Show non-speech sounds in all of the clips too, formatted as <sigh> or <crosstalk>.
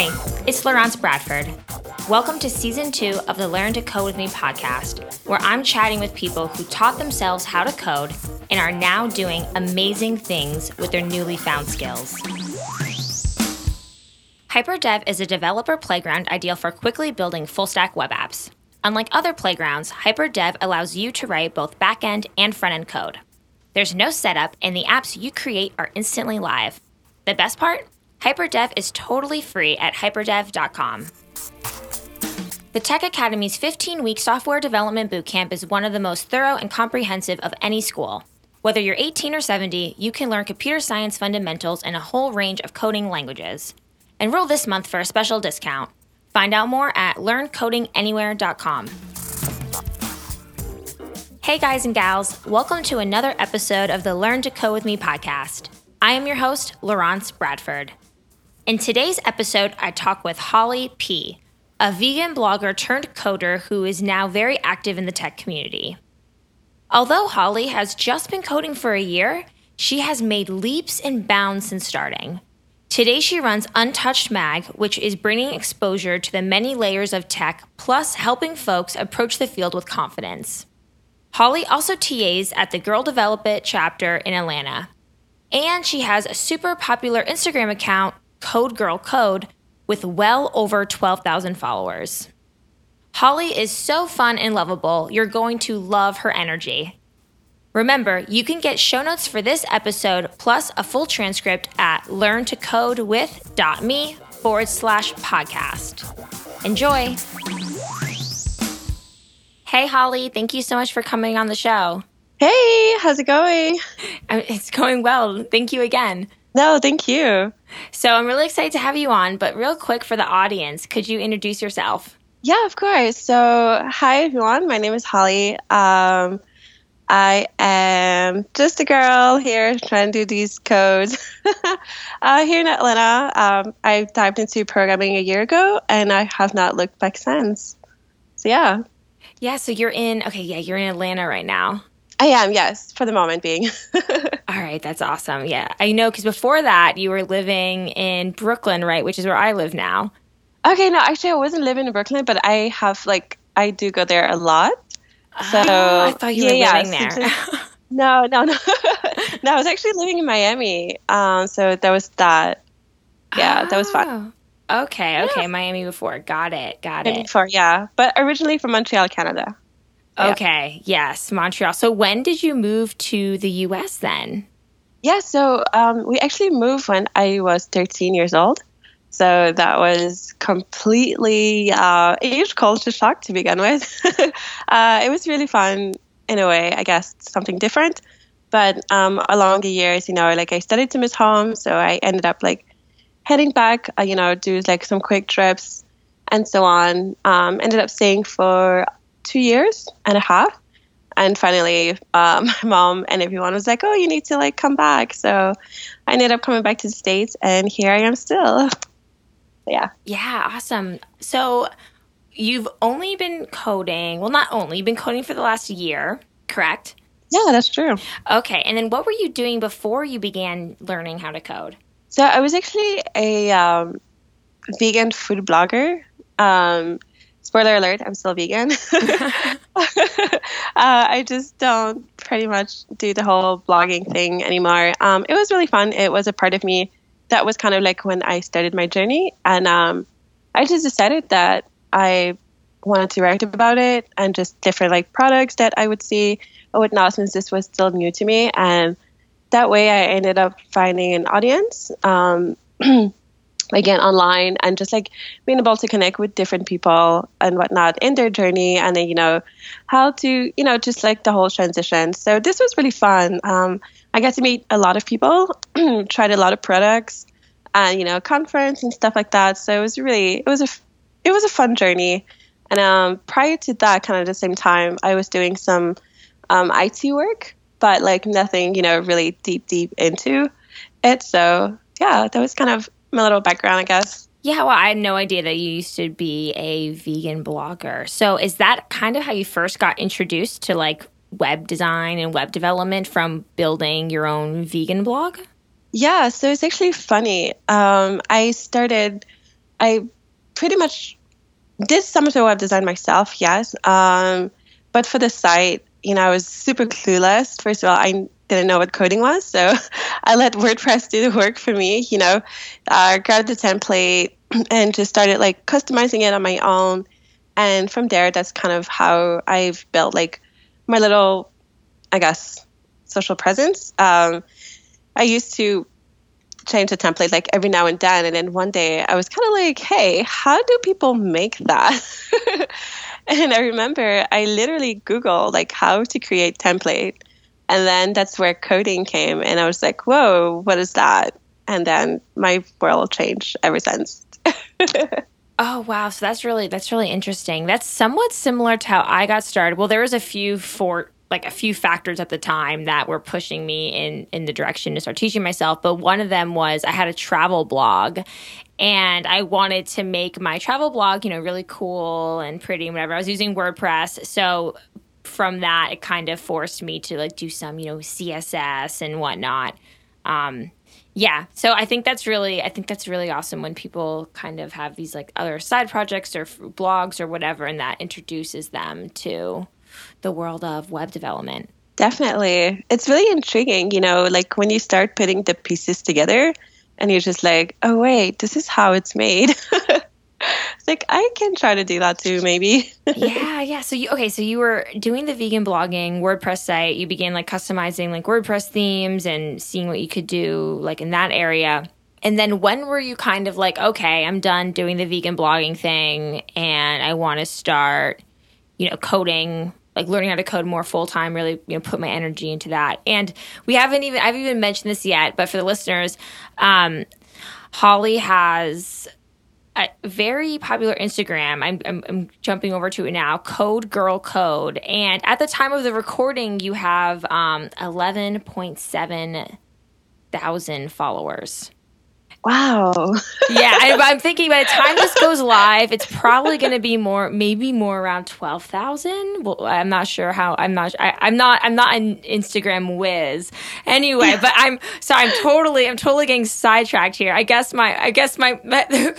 Hi, it's Laurence Bradford. Welcome to season two of the Learn to Code with Me podcast, where I'm chatting with people who taught themselves how to code and are now doing amazing things with their newly found skills. HyperDev is a developer playground ideal for quickly building full stack web apps. Unlike other playgrounds, HyperDev allows you to write both back end and front end code. There's no setup, and the apps you create are instantly live. The best part? HyperDev is totally free at hyperdev.com. The Tech Academy's 15 week software development bootcamp is one of the most thorough and comprehensive of any school. Whether you're 18 or 70, you can learn computer science fundamentals in a whole range of coding languages. Enroll this month for a special discount. Find out more at learncodinganywhere.com. Hey, guys and gals, welcome to another episode of the Learn to Code with Me podcast. I am your host, Laurence Bradford. In today's episode, I talk with Holly P., a vegan blogger turned coder who is now very active in the tech community. Although Holly has just been coding for a year, she has made leaps and bounds since starting. Today, she runs Untouchd Mag, which is bringing exposure to the many layers of tech, plus helping folks approach the field with confidence. Holly also TAs at the Girl Develop It chapter in Atlanta. And she has a super popular Instagram account Code Girl Code with well over 12,000 followers. Holly is so fun and lovable, you're going to love her energy. Remember, you can get show notes for this episode plus a full transcript at learntocodewith.me forward slash podcast. Enjoy! Hey, Holly, thank you so much for coming on the show. Hey, how's it going? <laughs> It's going well. Thank you again. No, thank you. So I'm really excited to have you on, but real quick for the audience, could you introduce yourself? Yeah, of course. So, hi everyone. My name is Holly. Um, I am just a girl here trying to do these codes <laughs> uh, here in Atlanta. Um, I dived into programming a year ago, and I have not looked back since. So, yeah. Yeah. So you're in. Okay. Yeah, you're in Atlanta right now. I am, yes, for the moment being. <laughs> All right, that's awesome. Yeah, I know because before that you were living in Brooklyn, right? Which is where I live now. Okay, no, actually, I wasn't living in Brooklyn, but I have like I do go there a lot. So oh, I thought you yeah, were living yeah, there. <laughs> no, no, no, <laughs> no. I was actually living in Miami. Um, so that was that. Yeah, oh. that was fun. Oh, okay, okay, yeah. Miami before. Got it, got Miami it. Before, yeah, but originally from Montreal, Canada. Okay. Yes, Montreal. So when did you move to the U.S. then? Yeah. So um, we actually moved when I was 13 years old. So that was completely uh, a huge culture shock to begin with. <laughs> uh, it was really fun in a way, I guess, something different. But um, along the years, you know, like I started to miss home, so I ended up like heading back, uh, you know, do like some quick trips and so on. Um, ended up staying for two years and a half. And finally, um, <laughs> my mom and everyone was like, "Oh, you need to like come back." So I ended up coming back to the states, and here I am still. yeah. Yeah. Awesome. So you've only been coding. Well, not only you've been coding for the last year, correct? Yeah, that's true. Okay. And then what were you doing before you began learning how to code? So I was actually a um, vegan food blogger. Um, spoiler alert, I'm still vegan. <laughs> <laughs> uh, I just don't pretty much do the whole blogging thing anymore. Um, it was really fun. It was a part of me that was kind of like when I started my journey. And um, I just decided that I wanted to write about it and just different like products that I would see or whatnot since this was still new to me. And that way I ended up finding an audience. Um, <clears throat> again online and just like being able to connect with different people and whatnot in their journey and then you know how to you know just like the whole transition. So this was really fun. Um, i got to meet a lot of people <clears throat> tried a lot of products and you know conference and stuff like that. So it was really it was a it was a fun journey. And um, prior to that kind of the same time i was doing some um, IT work but like nothing you know really deep deep into it. So yeah that was kind of my little background, I guess. Yeah, well, I had no idea that you used to be a vegan blogger. So, is that kind of how you first got introduced to like web design and web development from building your own vegan blog? Yeah, so it's actually funny. Um, I started I pretty much did some of the web design myself, yes. Um, but for the site, you know, I was super clueless. First of all, I didn't know what coding was, so <laughs> I let WordPress do the work for me. You know, uh, grabbed the template <clears throat> and just started like customizing it on my own. And from there, that's kind of how I've built like my little, I guess, social presence. Um, I used to change the template like every now and then. And then one day I was kind of like, hey, how do people make that? <laughs> and I remember I literally Googled like how to create template. And then that's where coding came. And I was like, whoa, what is that? And then my world changed ever since. <laughs> Oh wow, so that's really that's really interesting. That's somewhat similar to how I got started. Well, there was a few for like a few factors at the time that were pushing me in in the direction to start teaching myself but one of them was i had a travel blog and i wanted to make my travel blog you know really cool and pretty and whatever i was using wordpress so from that it kind of forced me to like do some you know css and whatnot um, yeah so i think that's really i think that's really awesome when people kind of have these like other side projects or blogs or whatever and that introduces them to the world of web development. Definitely. It's really intriguing, you know, like when you start putting the pieces together and you're just like, oh, wait, this is how it's made. <laughs> <laughs> like, I can try to do that too, maybe. <laughs> yeah, yeah. So you, okay, so you were doing the vegan blogging WordPress site. You began like customizing like WordPress themes and seeing what you could do like in that area. And then when were you kind of like, okay, I'm done doing the vegan blogging thing and I want to start, you know, coding like learning how to code more full time, really, you know, put my energy into that. And we haven't even, I've even mentioned this yet, but for the listeners, um, Holly has a very popular Instagram. I'm, I'm, I'm, jumping over to it now. Code Girl Code, and at the time of the recording, you have um, 11.7 thousand followers. Wow. yeah, I, <laughs> am thinking by the time this goes live, it's probably going to be more, maybe more around twelve thousand. Well, I'm not sure how. I'm not. I, am not. I'm not an Instagram whiz. Anyway, but I'm sorry. I'm totally. I'm totally getting sidetracked here. I guess my. I guess my. my <laughs>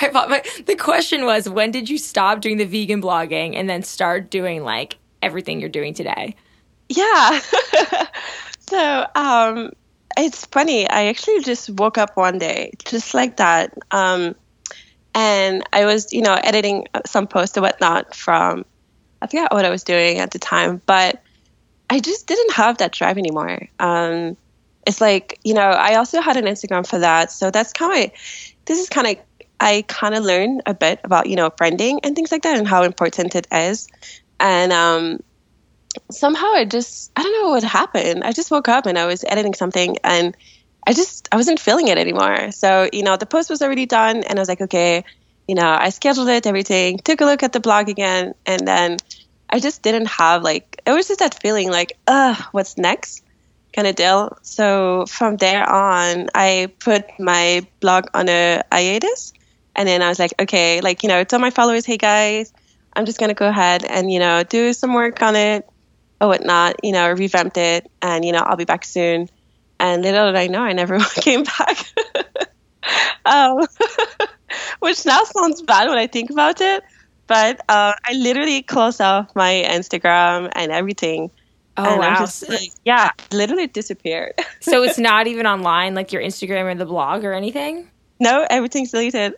I thought my. The question was, when did you stop doing the vegan blogging and then start doing like everything you're doing today? Yeah. <laughs> so um it's funny. I actually just woke up one day, just like that. Um, and I was, you know, editing some posts or whatnot from, I forgot what I was doing at the time, but I just didn't have that drive anymore. Um, it's like, you know, I also had an Instagram for that. So that's kind of, this is kind of, I kind of learned a bit about, you know, friending and things like that and how important it is. And um, somehow I just I don't know what happened. I just woke up and I was editing something and I just I wasn't feeling it anymore. So, you know, the post was already done and I was like, okay, you know, I scheduled it, everything, took a look at the blog again, and then I just didn't have like it was just that feeling like, uh, what's next? kind of deal. So from there on, I put my blog on a hiatus. And then I was like, okay, like, you know, tell my followers, hey guys, I'm just to go ahead and, you know, do some work on it, or whatnot, you know, revamped it and, you know, I'll be back soon. And little did I know, I never <laughs> came back. <laughs> um, <laughs> which now sounds bad when I think about it. But uh, I literally closed off my Instagram and everything. Oh and wow! Just, like, yeah, literally disappeared. so it's not even online, like your Instagram or the blog or anything. No, everything's deleted.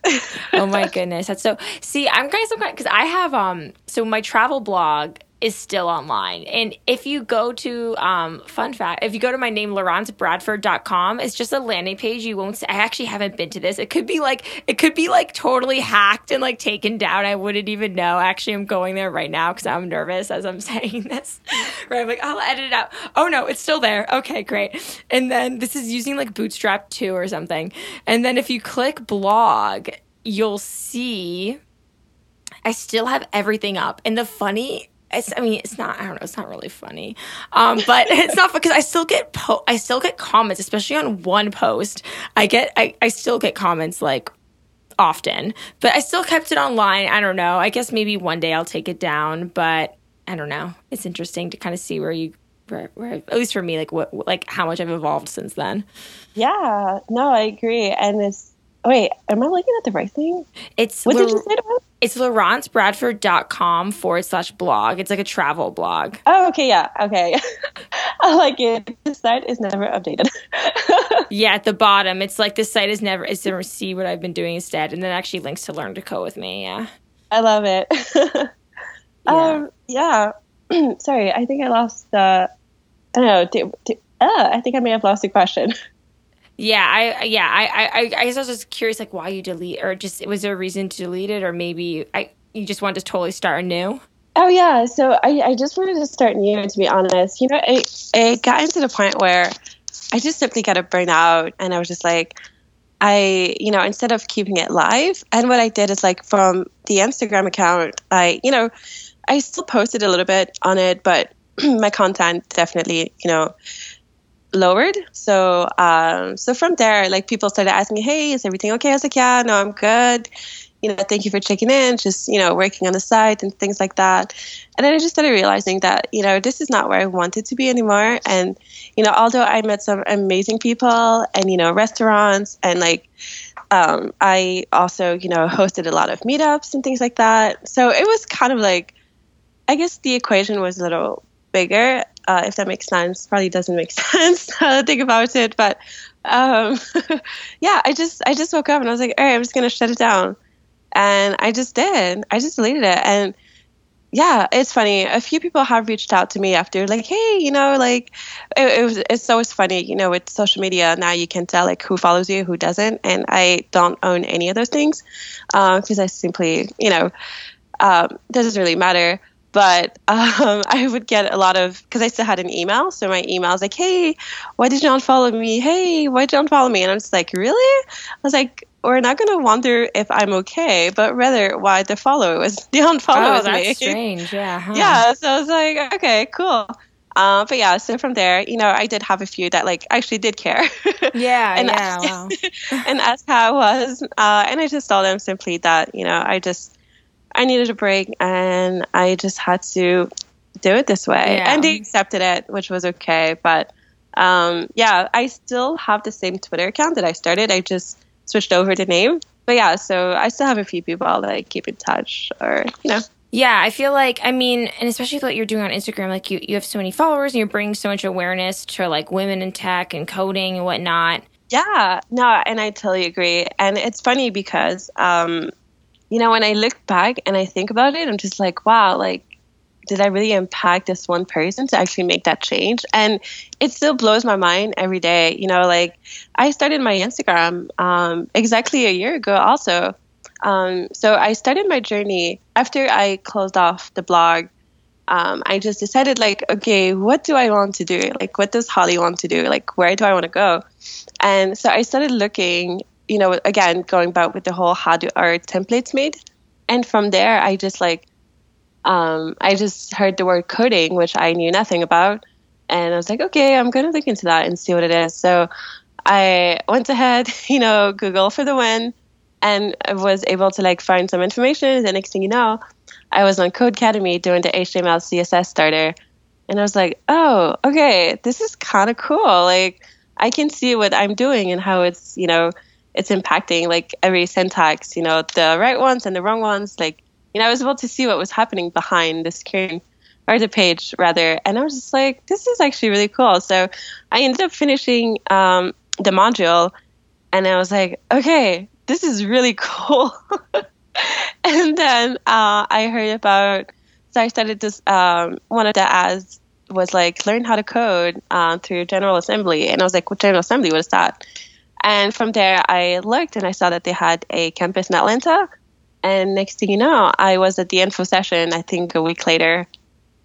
oh my goodness, that's so. See, I'm kind of because I have um. So my travel blog is still online. And if you go to, um, fun fact, if you go to my name, laurencebradford.com, it's just a landing page. You won't, I actually haven't been to this. It could be like, it could be like totally hacked and like taken down. I wouldn't even know. Actually, I'm going there right now because I'm nervous as I'm <laughs> saying this. right. I'm like, I'll edit it out. Oh no, it's still there. Okay, great. And then this is using like Bootstrap 2 or something. And then if you click blog, you'll see I still have everything up. And the funny it's, I mean, it's not. I don't know. It's not really funny, um, but <laughs> it's not because I still get po- I still get comments, especially on one post. I get I, I still get comments like often, but I still kept it online. I don't know. I guess maybe one day I'll take it down, but I don't know. It's interesting to kind of see where you where, where at least for me like what like how much I've evolved since then. Yeah, no, I agree, and it's wait, am I looking at the right thing? It's what did you say to about? It's laurencebradford.com forward slash blog. It's like a travel blog. Oh, okay, yeah, okay. <laughs> I like it. The site is never updated. <laughs> yeah, at the bottom, it's like the site is never is to see what I've been doing instead, and then actually links to learn to code with me. Yeah, I love it. <laughs> yeah. Um, yeah. <clears throat> Sorry, I think I lost the. I don't know. Do, do, uh, I think I may have lost the question. Yeah, I yeah, I, I I guess I was just curious, like why you delete, or just was there a reason to delete it, or maybe I you just wanted to totally start anew. Oh yeah, so I I just wanted to start new. To be honest, you know, it it got into the point where I just simply got a burnout, and I was just like, I you know instead of keeping it live, and what I did is like from the Instagram account, I you know, I still posted a little bit on it, but <clears throat> my content definitely you know lowered. So um, so from there, like people started asking "Hey, is everything okay?" I was like, "Yeah, no, I'm good." You know, thank you for checking in. Just you know, working on the site and things like that. And then I just started realizing that you know this is not where I wanted to be anymore. And you know, although I met some amazing people and you know restaurants and like. Um, I also, you know, hosted a lot of meetups and things like that. So it was kind of like, I guess the equation was a little bigger uh, if that makes sense. Probably doesn't make <laughs> sense to think about it, but um, <laughs> yeah, I just I just woke up and I was like, all right, I'm just gonna shut it down, and I just did. I just deleted it, and yeah, it's funny. A few people have reached out to me after, like, hey, you know, like it, it was. It's always funny, you know, with social media now you can tell like who follows you, who doesn't, and I don't own any of those things because uh, I simply, you know, um, doesn't really matter but <laughs> um, I would get a lot of because I still had an email, so my email was like, "Hey, why did you unfollow me? Hey, why did you unfollow me?" And I'm just like, "Really?" I was like, "We're not going to wonder if I'm okay, but rather why the follow was <laughs> the unfollow oh, that's me." strange. Yeah. <laughs> Huh. Yeah. So I was like, "Okay, cool." Um, but yeah, so from there, you know, I did have a few that like actually did care. Yeah, and yeah, asked, wow. and asked how it was, uh, and I just told them simply that you know I just I needed a break and I just had to do it this way. Yeah. And they accepted it, which was okay. But um, yeah, I still have the same Twitter account that I started. I just switched over the name. But yeah, so I still have a few people that I keep in touch or, you know. Yeah, I feel like I mean, and especially what you're doing on Instagram, like you, you have so many followers and you're bringing so much awareness to like women in tech and coding and whatnot. Yeah, no, and I totally agree. And it's funny because um, you know, when I look back and I think about it, I'm just like, wow, like, did I really impact this one person to actually make that change? And it still blows my mind every day. You know, like I started my Instagram um, exactly a year ago, also. Um, so I started my journey after I closed off the blog. Um, I just decided, like, okay, what do I want to do? Like, what does Holly want to do? Like, where do I want to go? And so I started looking you know, again, going back with the whole how do our templates made. And from there, I just like, um, I just heard the word coding, which I knew nothing about. And I was like, okay, I'm going to look into that and see what it is. So I went ahead, <laughs> you know, Google for the win and I was able to like find some information. The next thing you know, I was on Codecademy doing the HTML CSS starter. And I was like, oh, okay, this is kind of cool. Like, I can see what I'm doing and how it's, you know, it's impacting like every syntax, you know, the right ones and the wrong ones. Like, you know, I was able to see what was happening behind the screen or the page rather. And I was just like, this is actually really cool. So I ended up finishing um, the module and I was like, okay, this is really <laughs> cool. <laughs> and then uh, I heard about, so I started this, um, one of the ads was like, learn how to code uh, through General Assembly. And I was like, what General Assembly? What is that? And from there, I looked and I saw that they had a campus in Atlanta. And next thing you know, I was at the info session, I think a week later,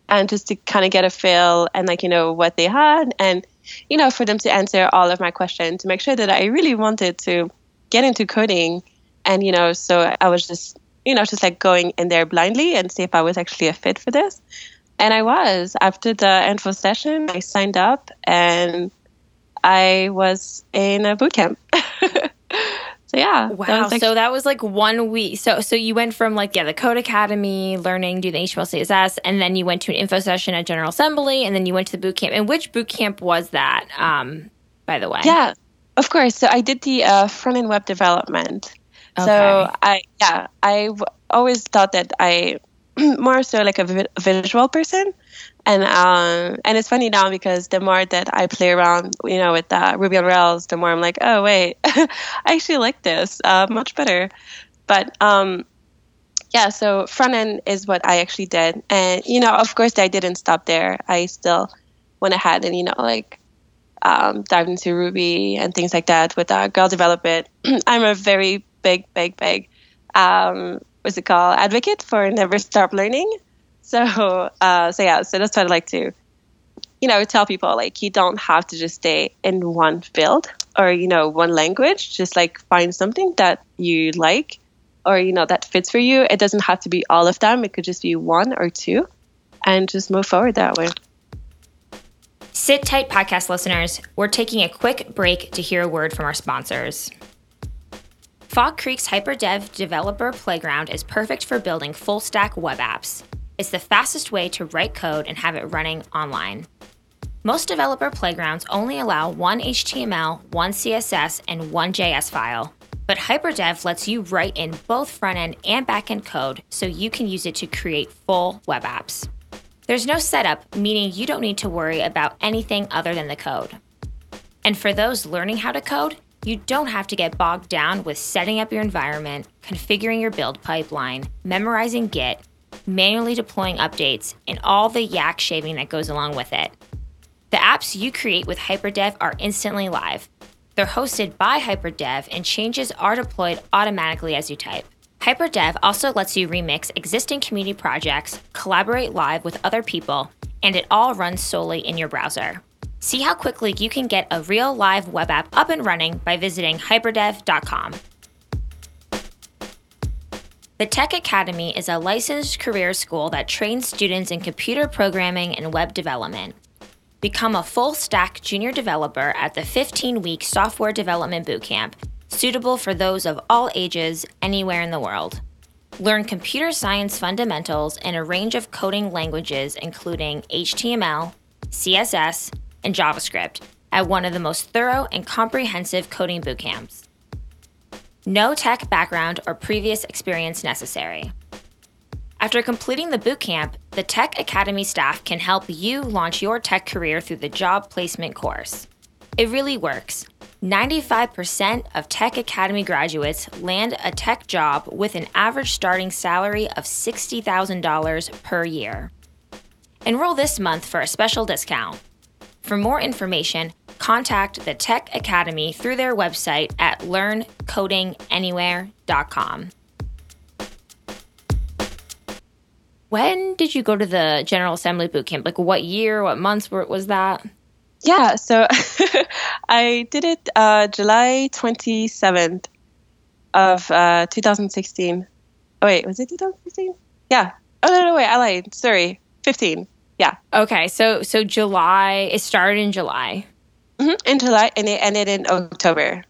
and just to kind of get a feel and like, you know, what they had and, you know, for them to answer all of my questions to make sure that I really wanted to get into coding. And, you know, so I was just, you know, just like going in there blindly and see if I was actually a fit for this. And I was. After the info session, I signed up and I was in a boot camp. <laughs> so yeah. Wow. That like, so that was like one week. So so you went from like yeah the Codecademy learning do the HTML CSS, and then you went to an info session at General Assembly, and then you went to the boot camp. And which boot camp was that? Um, by the way. Yeah. Of course. So I did the uh, front end web development. Okay. So I yeah I w- always thought that I <clears throat> more so like a vi- visual person, and um and it's funny now because the more that I play around you know with uh, Ruby on Rails, the more I'm like oh wait <laughs> I actually like this uh, much better, but um yeah so front end is what I actually did, and you know of course I didn't stop there. I still went ahead and you know like um, dived into Ruby and things like that with uh, Girl Develop It. <clears throat> I'm a very big, big, big, um, what's it called, advocate for never stop learning. So, uh, so yeah, so that's what I like to, you know, tell people like you don't have to just stay in one field or you know one language. Just like find something that you like or you know that fits for you. It doesn't have to be all of them. It could just be one or two, and just move forward that way. Sit tight, podcast listeners. We're taking a quick break to hear a word from our sponsors. Fog Creek's HyperDev Developer Playground is perfect for building full stack web apps. It's the fastest way to write code and have it running online. Most developer playgrounds only allow one HTML, one CSS, and one JS file. But HyperDev lets you write in both front end and back end code so you can use it to create full web apps. There's no setup, meaning you don't need to worry about anything other than the code. And for those learning how to code, you don't have to get bogged down with setting up your environment, configuring your build pipeline, memorizing Git, manually deploying updates, and all the yak shaving that goes along with it. The apps you create with HyperDev are instantly live. They're hosted by HyperDev and changes are deployed automatically as you type. HyperDev also lets you remix existing community projects, collaborate live with other people, and it all runs solely in your browser. See how quickly you can get a real live web app up and running by visiting hyperdev.com. The Tech Academy is a licensed career school that trains students in computer programming and web development. Become a full stack junior developer at the 15 week software development bootcamp, suitable for those of all ages anywhere in the world. Learn computer science fundamentals in a range of coding languages, including HTML, CSS, and JavaScript, at one of the most thorough and comprehensive coding bootcamps. No tech background or previous experience necessary. After completing the bootcamp, the Tech Academy staff can help you launch your tech career through the job placement course. It really works. 95% of Tech Academy graduates land a tech job with an average starting salary of $60,000 per year. Enroll this month for a special discount. For more information, contact the Tech Academy through their website at learncodinganywhere.com. When did you go to the General Assembly boot camp? Like what year, what months was that? Yeah, so <laughs> I did it uh, July 27th of uh, 2016. Oh, wait, was it 2016? Yeah. Oh, no, no, wait, I lied. Sorry, 15. Yeah. Okay, so so July, it started in July. hmm In July, and it ended in October.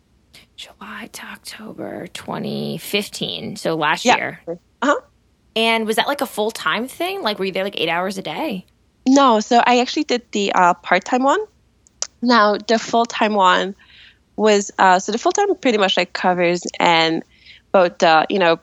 July to October 2015. So last Yeah. year. Uh huh. And was that like a full time thing? Like were you there like eight hours a day? No, so I actually did the uh, part time one. Now, the full time one was uh, so the full time pretty much like covers and both the you know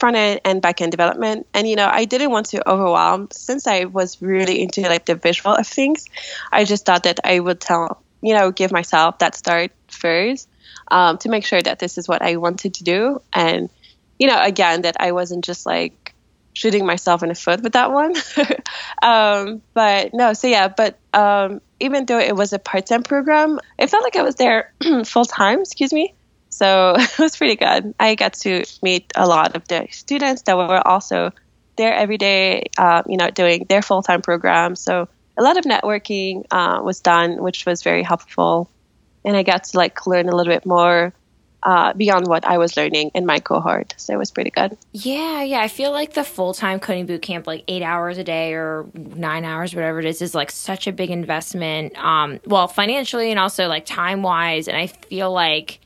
front end and back end development. And you know, I didn't want to overwhelm since I was really into like the visual of things. I just thought that I would tell you know give myself that start first um, to make sure that this is what I wanted to do, and you know, again that I wasn't just like shooting myself in the foot with that one. <laughs> um, but no, so yeah, but um, even though it was a part time program, it felt like I was there <clears throat> full time, excuse me. So <laughs> it was pretty good. I got to meet a lot of the students that were also there every day, uh, you know, doing their full time program. So a lot of networking uh, was done, which was very helpful. And I got to like learn a little bit more uh, beyond what I was learning in my cohort. So it was pretty good. Yeah, yeah. I feel like the full time coding boot camp, like eight hours a day or nine hours, whatever it is, is like such a big investment. Um, well, financially and also like time wise. And I feel like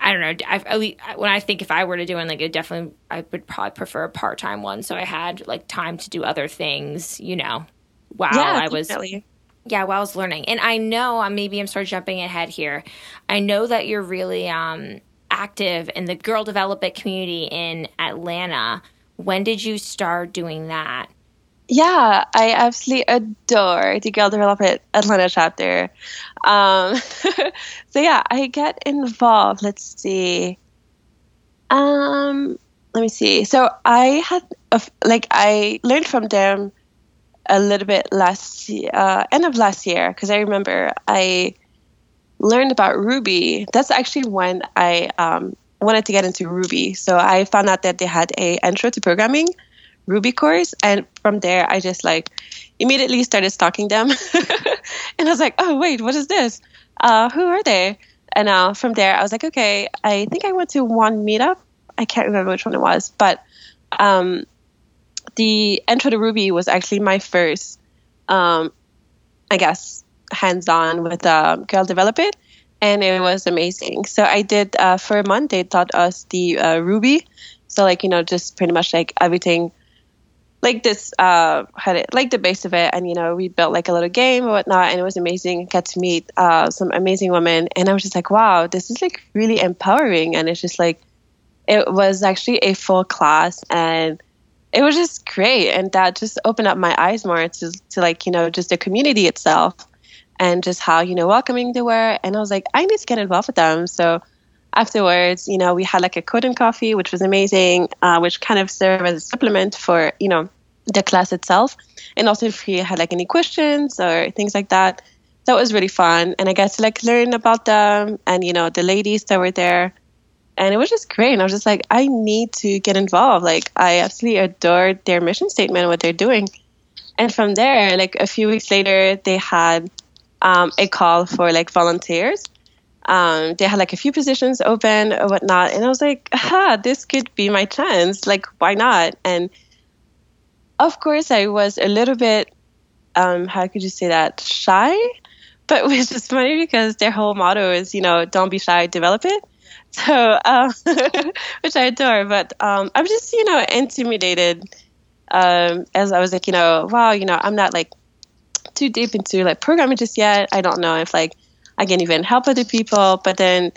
I don't know. I've, at least, when I think if I were to do one, like it definitely, I would probably prefer a part time one, so I had like time to do other things. You know, while yeah, I was definitely. yeah, while I was learning. And I know uh, maybe I'm sort of jumping ahead here. I know that you're really um, active in the Girl Develop It community in Atlanta. When did you start doing that? Yeah, I absolutely adore the Girl Develop It Atlanta chapter. Um, <laughs> so yeah, I get involved. Let's see. Um, let me see. So I had a, like I learned from them a little bit last uh, end of last year because I remember I learned about Ruby. That's actually when I um, wanted to get into Ruby. So I found out that they had a intro to programming Ruby course, and from there I just like immediately started stalking them, <laughs> and I was like, oh wait, what is this? Uh, who are they? And uh, from there I was like, okay, I think I went to one meetup. I can't remember which one it was, but um, the intro to Ruby was actually my first, um, I guess, hands on with uh, Girl Develop It. And it was amazing. So I did, uh, for a month, they taught us the uh, Ruby. So, like, you know, just pretty much like everything like this uh had it like the base of it. And you know we built like a little game or whatnot. And it was amazing got to meet uh some amazing women. And i was just like wow this is like really empowering. And it's just like it was actually a full class. And it was just great. And that just opened up my eyes more to, to like you know just the community itself and just how you know welcoming they were. And i was like i need to get involved with them. So afterwards you know we had like a coding coffee which was amazing uh, which kind of served as a supplement for you know the class itself and also if you had like any questions or things like that that was really fun and i got to like learn about them and you know the ladies that were there and it was just great. And I was just like, I need to get involved. Like, I absolutely adored their mission statement, what they're doing. And from there, like a few weeks later, they had um, a call for like volunteers. Um, they had like a few positions open or whatnot. And I was like, ah, this could be my chance. Like, why not? And of course, I was a little bit, um, how could you say that, shy? But <laughs> which is funny because their whole motto is, you know, don't be shy, develop it. <laughs> So, um, <laughs> which I adore, but um, I'm just, you know, intimidated um, as I was like, you know, wow, you know, I'm not like too deep into like programming just yet. I don't know if like I can even help other people, but then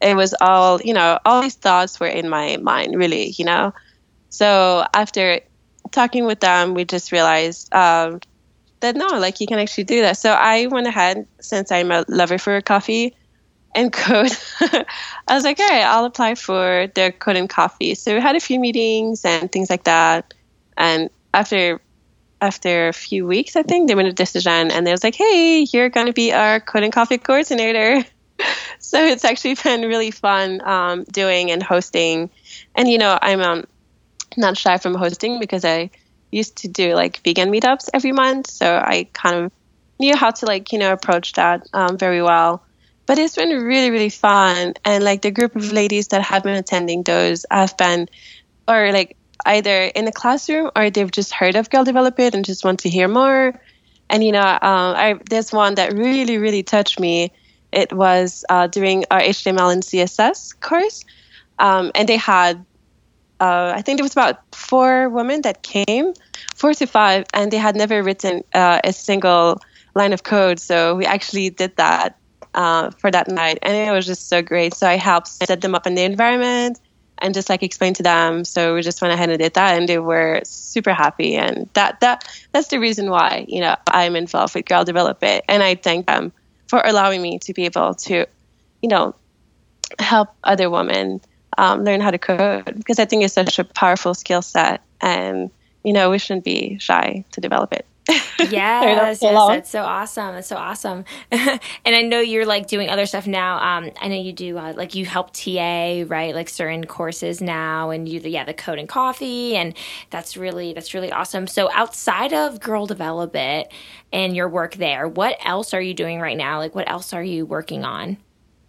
it was all, you know, all these thoughts were in my mind, really, you know. So after talking with them, we just realized um, that no, like you can actually do that. So I went ahead, since I'm a lover for coffee, and code. <laughs> I was like, all right, I'll apply for their code and coffee. So we had a few meetings and things like that. And after after a few weeks, I think they made a decision, and they was like, hey, you're gonna be our code and coffee coordinator. <laughs> so it's actually <laughs> been really fun um, doing and hosting. And you know, I'm um, not shy from hosting because I used to do like vegan meetups every month, so I kind of knew how to like you know approach that um, very well but it's been really really fun and like the group of ladies that have been attending those have been or like either in the classroom or they've just heard of girl develop it and just want to hear more. And you know um, I, there's one that really really touched me. It was uh, during our html and css course. Um, and they had uh, i think there was about four women that came four to five and they had never written uh, a single line of code. So we actually did that uh, for that night, and it was just so great. So I helped set them up in the environment and just like explain to them. So we just went ahead and did that, and they were super happy. And that that that's the reason why you know I'm involved with Girl Develop It, and I thank them for allowing me to be able to, you know, help other women um, learn how to code because I think it's such a powerful skill set, and you know we shouldn't be shy to develop it. <laughs> yes, yes, that's so awesome. That's so awesome. <laughs> and I know you're like doing other stuff now. Um, I know you do uh, like you help TA, right? Like certain courses now, and you yeah the code and coffee, and that's really that's really awesome. So outside of Girl Develop It and your work there, what else are you doing right now? Like what else are you working on?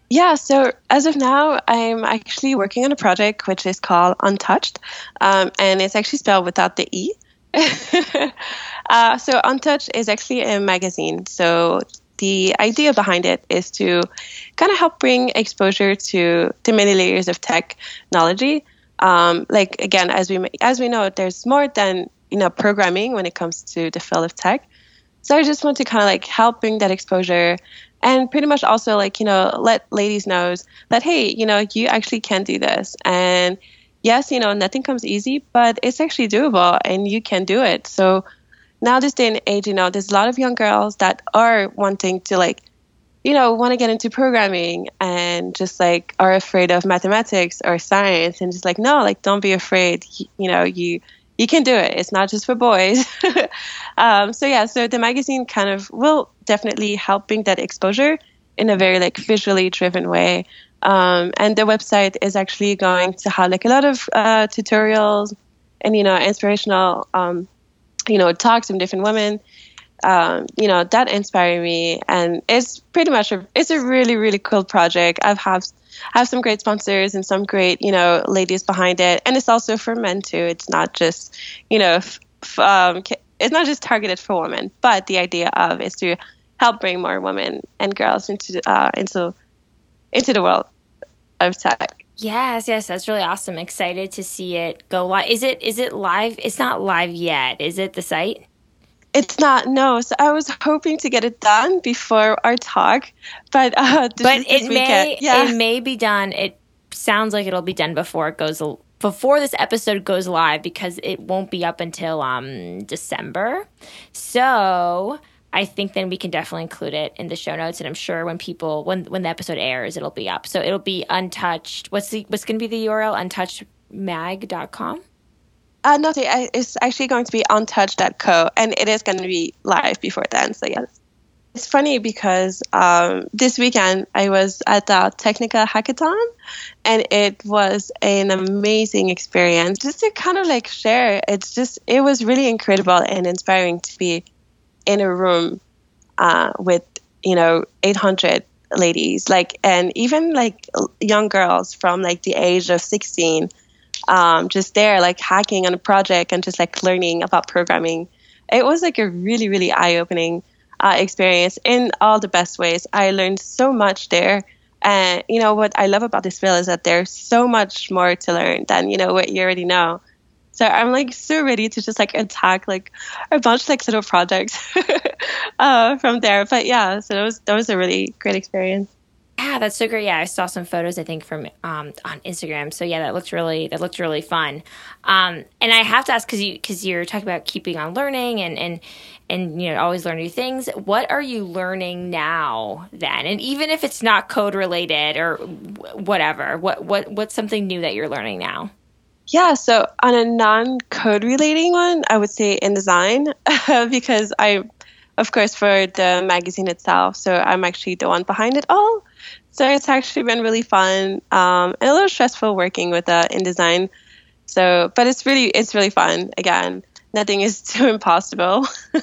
Yeah, so as of now, I'm actually working on a project which is called Untouchd, um, and it's actually spelled without the e. <laughs> uh, so Untouchd is actually a magazine. So the idea behind it is to kind of help bring exposure to the many layers of technology. Um, like again, as we as we know, there's more than you know programming when it comes to the field of tech. So I just want to kind of like help bring that exposure and pretty much also like, you know, let ladies know that, hey, you know, you actually can do this. And yes, you know, nothing comes easy, but it's actually doable and you can do it. So now this day and age, you know, there's a lot of young girls that are wanting to like, you know, want to get into programming and just like are afraid of mathematics or science and just like, no, like don't be afraid. You, you know, you you can do it. It's not just for boys. <laughs> um, so yeah, so the magazine kind of will definitely help bring that exposure in a very like visually driven way. Um, and the website is actually going to have like a lot of uh, tutorials and you know inspirational um, you know talks from different women. Um, you know that inspired me. And it's pretty much a, it's a really really cool project. I've have have some great sponsors and some great you know ladies behind it. And it's also for men too. It's not just you know f- f- um, it's not just targeted for women but the idea of is to help bring more women and girls into uh, into into the world of tech Yes, yes, that's really awesome. Excited to see it go live. Is it is it live? It's not live yet. Is it the site? It's not. No. So I was hoping to get it done before our talk, but uh, <laughs> but it may yeah. it may be done. It sounds like it'll be done before it goes before this episode goes live because it won't be up until um December. So I think then we can definitely include it in the show notes, and I'm sure when people when when the episode airs, it'll be up. So it'll be untouched. What's the what's going to be the URL? Untouchdmag.com. Uh, nothing. It's actually going to be untouchd.co, and it is going to be live before then. So yes. It's funny because um, this weekend I was at the Technica Hackathon, and it was an amazing experience. Just to kind of like share, it's just it was really incredible and inspiring to be in a room uh, with you know 800 ladies. Like and even like young girls from like the age of 16 um, just there like hacking on a project and just like learning about programming. It was like a really really eye-opening uh, experience in all the best ways. I learned so much there. And you know what i love about this field is that there's so much more to learn than you know what you already know so I'm like so ready to just like attack like a bunch of like little projects <laughs> uh, from there. But yeah, so that was that was a really great experience. Yeah, that's so great. Yeah, I saw some photos I think from um, on Instagram. So yeah, that looked really that looked really fun. Um, and I have to ask because you because you're talking about keeping on learning and and and you know always learn new things. What are you learning now then? And even if it's not code related or whatever, what what what's something new that you're learning now? Yeah, so on a non code relating one, I would say InDesign <laughs> because I, of course, for the magazine itself, so I'm actually the one behind it all. So it's actually been really fun um, and a little stressful working with uh, InDesign. So, but it's really it's really fun. Again, nothing is <laughs> too impossible. <laughs>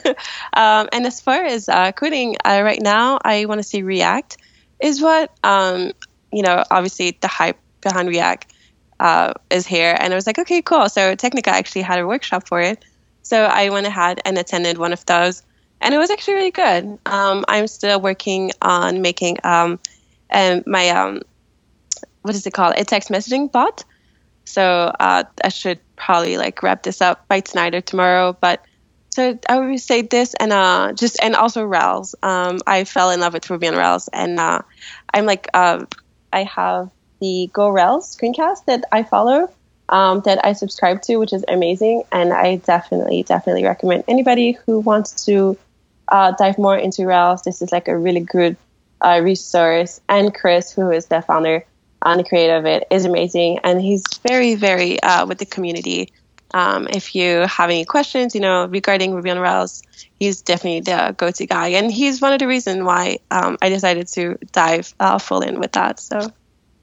um, and as far as uh, coding, uh, right now I want to say React is what um, you know. Obviously, the hype behind React uh, is here. And I was like, okay, cool. So Technica actually had a workshop for it. So I went ahead and attended one of those. And it was actually really good. Um, I'm still working on making um, um, my, um, what is it called? A text messaging bot. So uh, I should probably like wrap this up by tonight or tomorrow. But so I would say this and uh, just and also Rails. Um, I fell in love with Ruby on Rails, and uh, I'm like uh, I have the Go Rails screencast that I follow, um, that I subscribe to, which is amazing. And I definitely, definitely recommend anybody who wants to uh, dive more into Rails. This is like a really good uh, resource. And Chris, who is the founder and creator of it, is amazing. And he's very, very uh, with the community. Um, if you have any questions, you know, regarding Ruby on Rails, he's definitely the go-to guy, and he's one of the reasons why um, I decided to dive uh, full in with that. So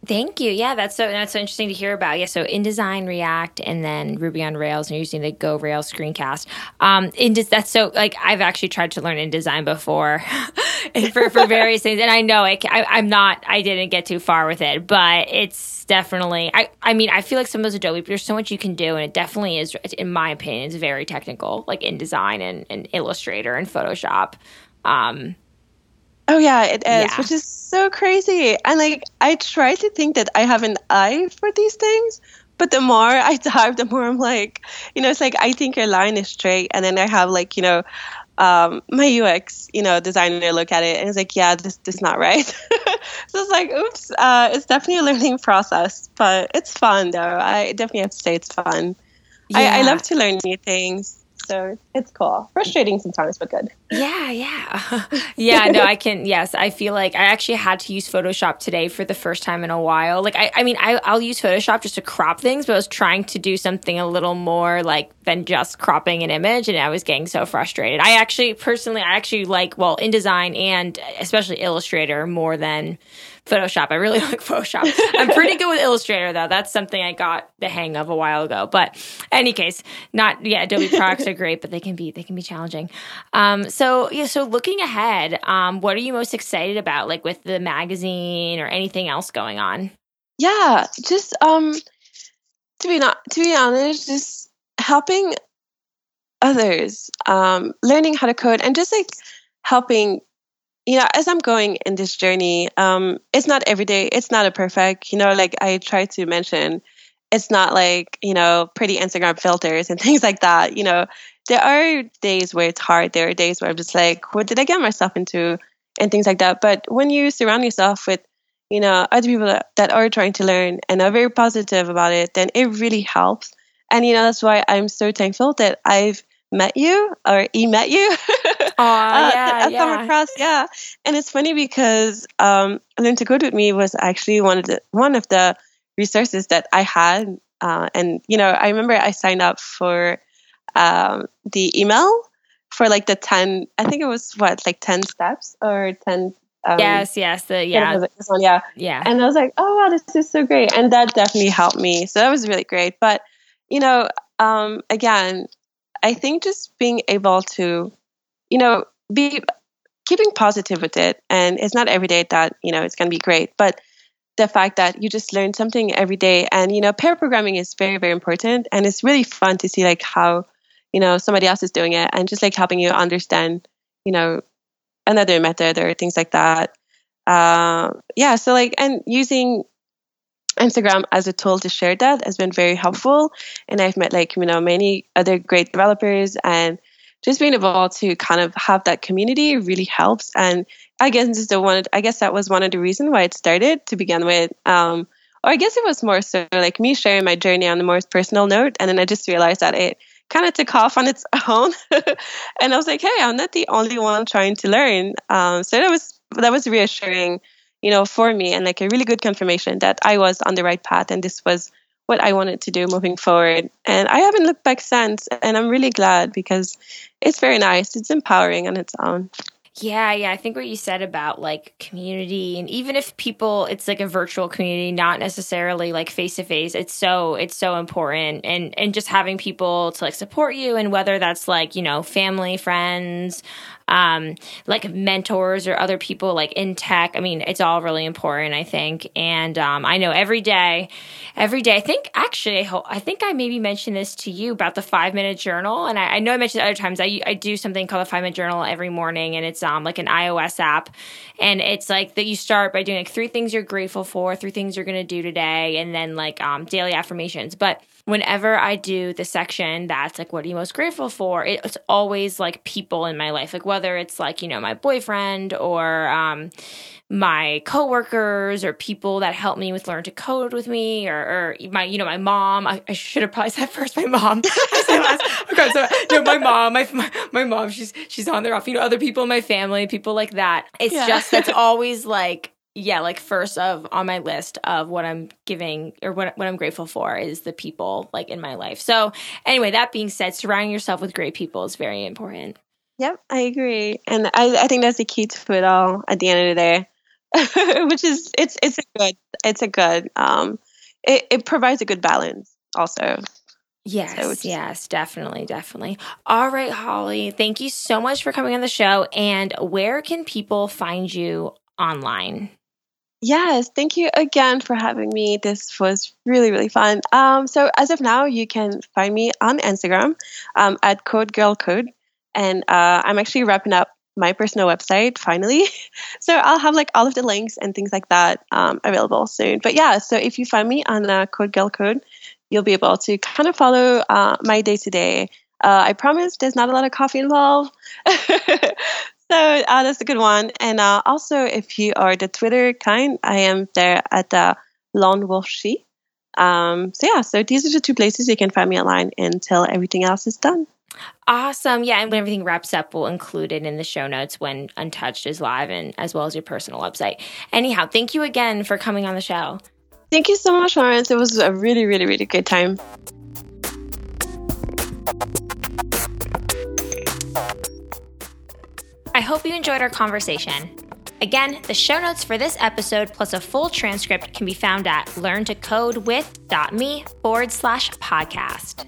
Thank you. Yeah, that's so that's so interesting to hear about. Yeah, so InDesign, React, and then Ruby on Rails, and you're using the Go Rails screencast. Um, in that's so like I've actually tried to learn InDesign before, <laughs> for for various things, and I know it, I, I'm not. I didn't get too far with it, but it's definitely. I I mean, I feel like some of those Adobe, there's so much you can do, and it definitely is. In my opinion, it's very technical, like InDesign and, and Illustrator and Photoshop. Um, Oh yeah, it is, yeah. which is so crazy. And like I try to think that I have an eye for these things, but the more I dive, the more I'm like, you know, it's like I think your line is straight, and then I have like, you know, um, my UX, you know, designer look at it and it's like, yeah, this this is not right. <laughs> so it's like, oops, uh, it's definitely a learning process, but it's fun though. I definitely have to say it's fun. Yeah. I, I love to learn new things so it's cool. Frustrating sometimes, but good. Yeah, yeah. <laughs> yeah, no, I can, yes, I feel like I actually had to use Photoshop today for the first time in a while. Like, I, I mean, I, I'll use Photoshop just to crop things, but I was trying to do something a little more like than just cropping an image, and I was getting so frustrated. I actually, personally, I actually like, well, InDesign and especially Illustrator more than Photoshop. I really <laughs> like Photoshop. I'm pretty good with Illustrator though. That's something I got the hang of a while ago. But any case, not yeah, Adobe products are great, but they can be they can be challenging. Um, so yeah, so looking ahead, um, what are you most excited about, like with the magazine or anything else going on? Yeah, just um, to be not to be honest, just helping others, um, learning how to code, and just like helping you know, as I'm going in this journey, um, it's not every day. It's not a perfect, you know, like I try to mention, it's not like, you know, pretty Instagram filters and <laughs> things like that. You know, there are days where it's hard. There are days where I'm just like, what did I get myself into? And things like that. But when you surround yourself with, you know, other people that, that are trying to learn and are very positive about it, then it really helps. And, you know, that's why I'm so thankful that I've met you or he met you. <laughs> Oh, uh, yeah, I've come across, yeah. And it's funny because um, Learn to Code with Me was actually one of the one of the resources that I had. Uh, and you know, I remember I signed up for um, the email for like the ten. I think it was what like ten steps or ten. Um, yes, yes, the yeah, this one, yeah, yeah. And I was like, oh wow, this is so great, and that definitely helped me. So that was really great. But you know, um, again, I think just being able to, you know, be keeping positive with it. And it's not every day that, you know, it's going to be great, but the fact that you just learn something every day and, you know, pair programming is very, very important. And it's really fun to see like how, you know, somebody else is doing it and just like helping you understand, you know, another method or things like that. Uh, yeah. So like, and using Instagram as a tool to share that has been very helpful. And I've met like, you know, many other great developers and just being able to kind of have that community really helps. And I guess is the one, I guess that was one of the reasons why it started to begin with. Um, or I guess it was more so like me sharing my journey on the more personal note. And then I just realized that it kind of took off on its <laughs> own. and I was like, hey, I'm not the only one trying to learn. Um, so that was, that was reassuring you know, for me and like a really good confirmation that I was on the right path and this was what I wanted to do moving forward. And I haven't looked back since. And I'm really glad because it's very nice. It's empowering on its own. Yeah, yeah. I think what you said about like community and even if people it's like a virtual community, not necessarily like face to face, it's so it's so important and and just having people to like support you and whether that's like, you know, family, friends, um, like mentors or other people like in tech. I mean, it's all really important, I think. And um, I know every day, every day, I think actually, I think I maybe mentioned this to you about the five minute journal. And I, I know I mentioned other times. I, I do something called a five minute journal every morning, and it's um, like an iOS app. And it's like that you start by doing like three things you're grateful for, three things you're going to do today, and then like um, daily affirmations. But whenever I do the section that's like, what are you most grateful for? It's always like people in my life, like whether it's like, you know, my boyfriend or um, my coworkers or people that help me with learn to code with me or, or my, you know, my mom. I, I, should have probably said first my mom. <laughs> okay, so no, my mom, my, my, my mom, she's, she's on there off, you know, other people in my family, people like that. It's yeah. just, it's always like, yeah, like first of on my list of what I'm giving or what what I'm grateful for is the people like in my life. So anyway, that being said, surrounding yourself with great people is very important. Yep, I agree, and I I think that's the key to it all. At the end of the day, <laughs> which is it's it's a good it's a good um it it provides a good balance also. Yes, so yes, definitely, definitely. All right, Holy, thank you so much for coming on the show. And where can people find you online? Yes, thank you again for having me. This was really, really fun. Um, so as of now, you can find me on Instagram um, at Code Girl Code, and uh, I'm actually wrapping up my personal website finally. <laughs> so I'll have like all of the links and things like that um, available soon. But yeah, so if you find me on uh, Code Girl Code, you'll be able to kind of follow uh, my day to day I promise there's not a lot of coffee involved. <laughs> So uh, that's a good one. And uh, also, if you are the Twitter kind, I am there at the uh, Lone Wolf She. Um, so yeah, so these are the two places you can find me online until everything else is done. Awesome. Yeah, and when everything wraps up, we'll include it in the show notes when Untouchd is live and as well as your personal website. Anyhow, thank you again for coming on the show. Thank you so much, Laurence. It was a really, really, really good time. I hope you enjoyed our conversation. Again, the show notes for this episode plus a full transcript can be found at learntocodewith.me forward slash podcast.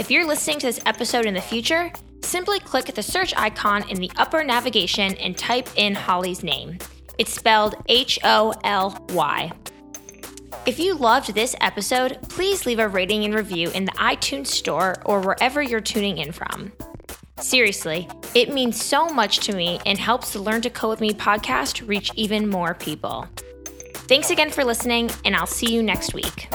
If you're listening to this episode in the future, simply click the search icon in the upper navigation and type in Holy's name. It's spelled H O L Y. If you loved this episode, please leave a rating and review in the iTunes Store or wherever you're tuning in from. Seriously, it means so much to me and helps the Learn to Code with Me podcast reach even more people. Thanks again for listening, and I'll see you next week.